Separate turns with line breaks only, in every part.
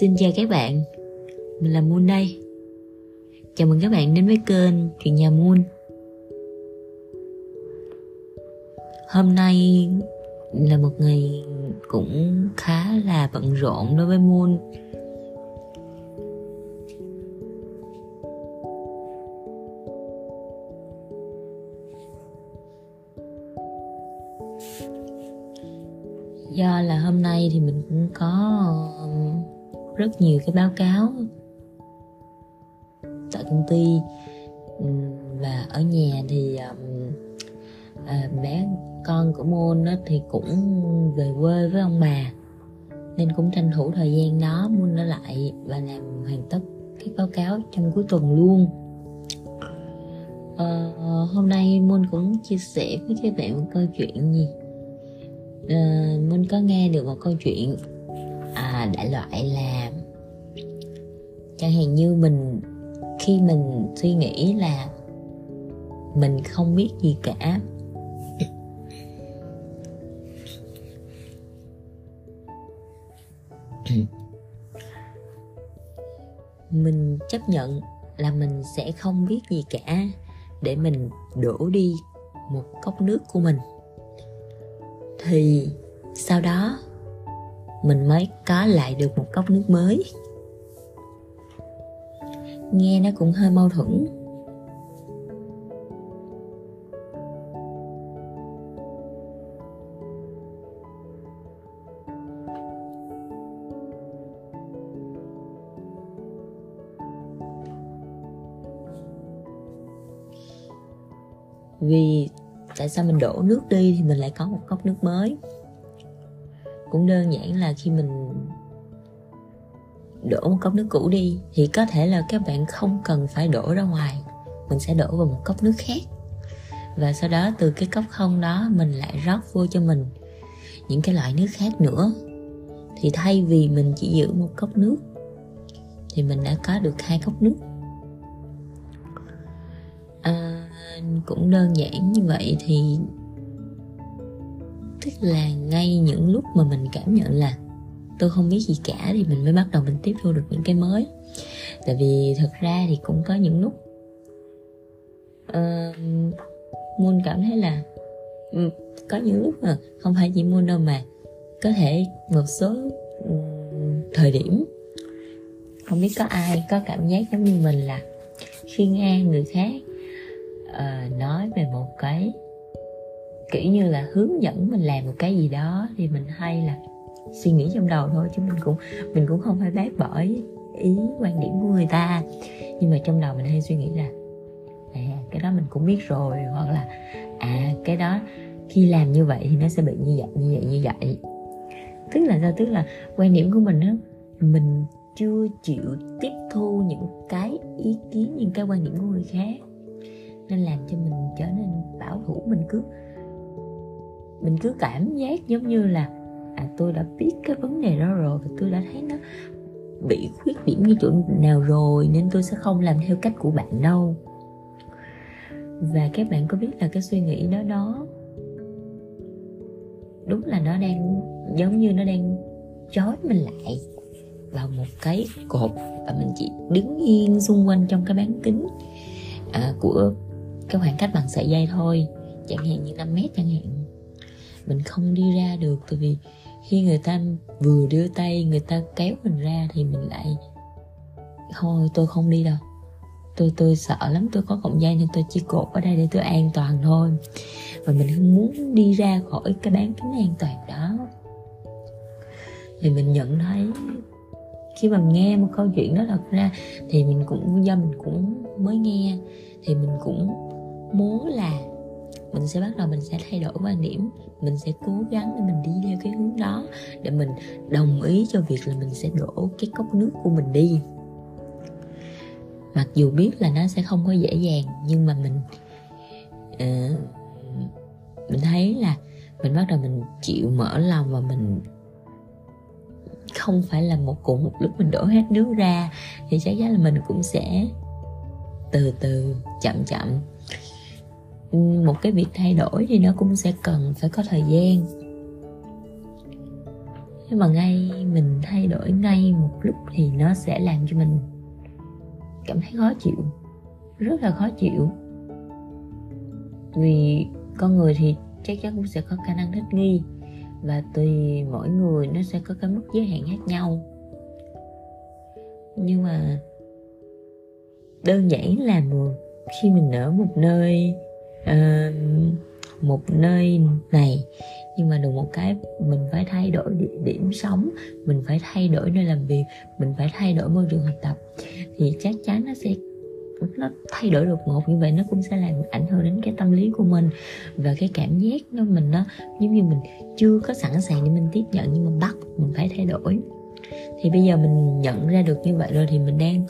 Xin chào các bạn, mình là Moon đây. Chào mừng các bạn đến với kênh Chuyện Nhà Moon. Hôm nay là một ngày cũng khá là bận rộn đối với Moon. Do là hôm nay thì mình cũng có rất nhiều cái báo cáo tại công ty. Ừ, và ở nhà thì um, à, bé con của môn đó thì cũng về quê với ông bà nên cũng tranh thủ thời gian đó. Môn ở lại và làm hoàn tất cái báo cáo trong cuối tuần luôn. À, hôm nay môn cũng chia sẻ với các bạn một câu chuyện gì. Ờ, à, môn có nghe được một câu chuyện à, đại loại là chẳng hạn như mình khi mình suy nghĩ là mình không biết gì cả. Mình chấp nhận là mình sẽ không biết gì cả để mình đổ đi một cốc nước của mình. Thì sau đó mình mới có lại được một cốc nước mới. Nghe nó cũng hơi mâu thuẫn. Vì tại sao mình đổ nước đi thì mình lại có một cốc nước mới? Cũng đơn giản là khi mình đổ một cốc nước cũ đi, thì có thể là các bạn không cần phải đổ ra ngoài, mình sẽ đổ vào một cốc nước khác. Và sau đó từ cái cốc không đó, mình lại rót vô cho mình những cái loại nước khác nữa. Thì thay vì mình chỉ giữ một cốc nước, thì mình đã có được hai cốc nước. À, cũng đơn giản như vậy thì là ngay những lúc mà mình cảm nhận là tôi không biết gì cả thì mình mới bắt đầu mình tiếp thu được những cái mới. Tại vì thật ra thì cũng có những lúc uh, Moon cảm thấy là um, có những lúc mà không phải chỉ Moon đâu mà có thể một số um, thời điểm không biết có ai có cảm giác giống như mình là khi nghe người khác uh, nói về một cái kiểu như là hướng dẫn mình làm một cái gì đó thì mình hay là suy nghĩ trong đầu thôi, chứ mình cũng mình cũng không phải bác bỏ ý quan điểm của người ta. Nhưng mà trong đầu mình hay suy nghĩ là à cái đó mình cũng biết rồi. Hoặc là à cái đó khi làm như vậy thì nó sẽ bị như vậy như vậy như vậy. Tức là sao? Tức là quan điểm của mình á, mình chưa chịu tiếp thu những cái ý kiến, những cái quan điểm của người khác. Nên làm cho mình trở nên bảo thủ mình cứ mình cứ cảm giác giống như là à tôi đã biết cái vấn đề đó rồi và tôi đã thấy nó bị khuyết điểm như chỗ nào rồi nên tôi sẽ không làm theo cách của bạn đâu. Và các bạn có biết là cái suy nghĩ đó đó đúng là nó đang giống như nó đang chói mình lại vào một cái cột và mình chỉ đứng yên xung quanh trong cái bán kính à, của cái khoảng cách bằng sợi dây thôi chẳng hạn như 5 mét chẳng hạn mình không đi ra được. Tại vì khi người ta vừa đưa tay, người ta kéo mình ra thì mình lại, thôi, tôi không đi đâu. Tôi tôi sợ lắm, tôi có cộng dây nên tôi chỉ cột ở đây để tôi an toàn thôi. Và mình không muốn đi ra khỏi cái bán kính an toàn đó. Thì mình nhận thấy, khi mà nghe một câu chuyện đó thật ra, thì mình cũng, do mình cũng mới nghe, thì mình cũng muốn là mình sẽ bắt đầu mình sẽ thay đổi quan điểm. Mình sẽ cố gắng để mình đi theo cái hướng đó để mình đồng ý cho việc là mình sẽ đổ cái cốc nước của mình đi. Mặc dù biết là nó sẽ không có dễ dàng nhưng mà mình uh, mình thấy là mình bắt đầu mình chịu mở lòng và mình không phải là một cùng một lúc mình đổ hết nước ra. Thì chắc chắn là mình cũng sẽ từ từ chậm chậm một cái việc thay đổi thì nó cũng sẽ cần phải có thời gian. Nhưng mà ngay mình thay đổi ngay một lúc thì nó sẽ làm cho mình cảm thấy khó chịu, rất là khó chịu. Vì con người thì chắc chắn cũng sẽ có khả năng thích nghi và tùy mỗi người nó sẽ có cái mức giới hạn khác nhau. Nhưng mà đơn giản là một khi mình ở một nơi uh, một nơi này. Nhưng mà được một cái mình phải thay đổi địa điểm sống. Mình phải thay đổi nơi làm việc. Mình phải thay đổi môi trường học tập. Thì chắc chắn nó sẽ nó thay đổi đột ngột. Như vậy nó cũng sẽ làm ảnh hưởng đến cái tâm lý của mình. Và cái cảm giác nó mình nó giống như mình chưa có sẵn sàng để mình tiếp nhận nhưng mà bắt mình phải thay đổi. Thì bây giờ mình nhận ra được như vậy rồi thì mình đang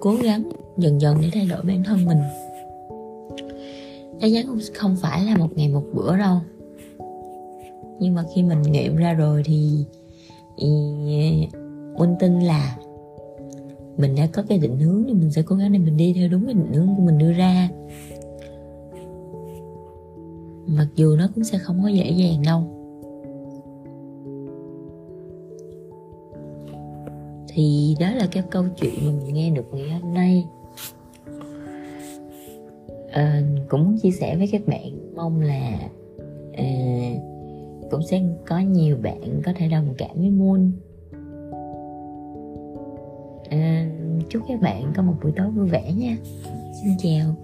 cố gắng dần dần để thay đổi bản thân mình chắc chắn không phải là một ngày một bữa đâu. Nhưng mà khi mình nghiệm ra rồi thì, thì Minh tin là mình đã có cái định hướng thì mình sẽ cố gắng để mình đi theo đúng cái định hướng của mình đưa ra. Mặc dù nó cũng sẽ không có dễ dàng đâu. Thì đó là cái câu chuyện mà mình nghe được ngày hôm nay. Cũng muốn chia sẻ với các bạn mong là uh, cũng sẽ có nhiều bạn có thể đồng cảm với Moon. Uh, chúc các bạn có một buổi tối vui vẻ nha. Xin chào.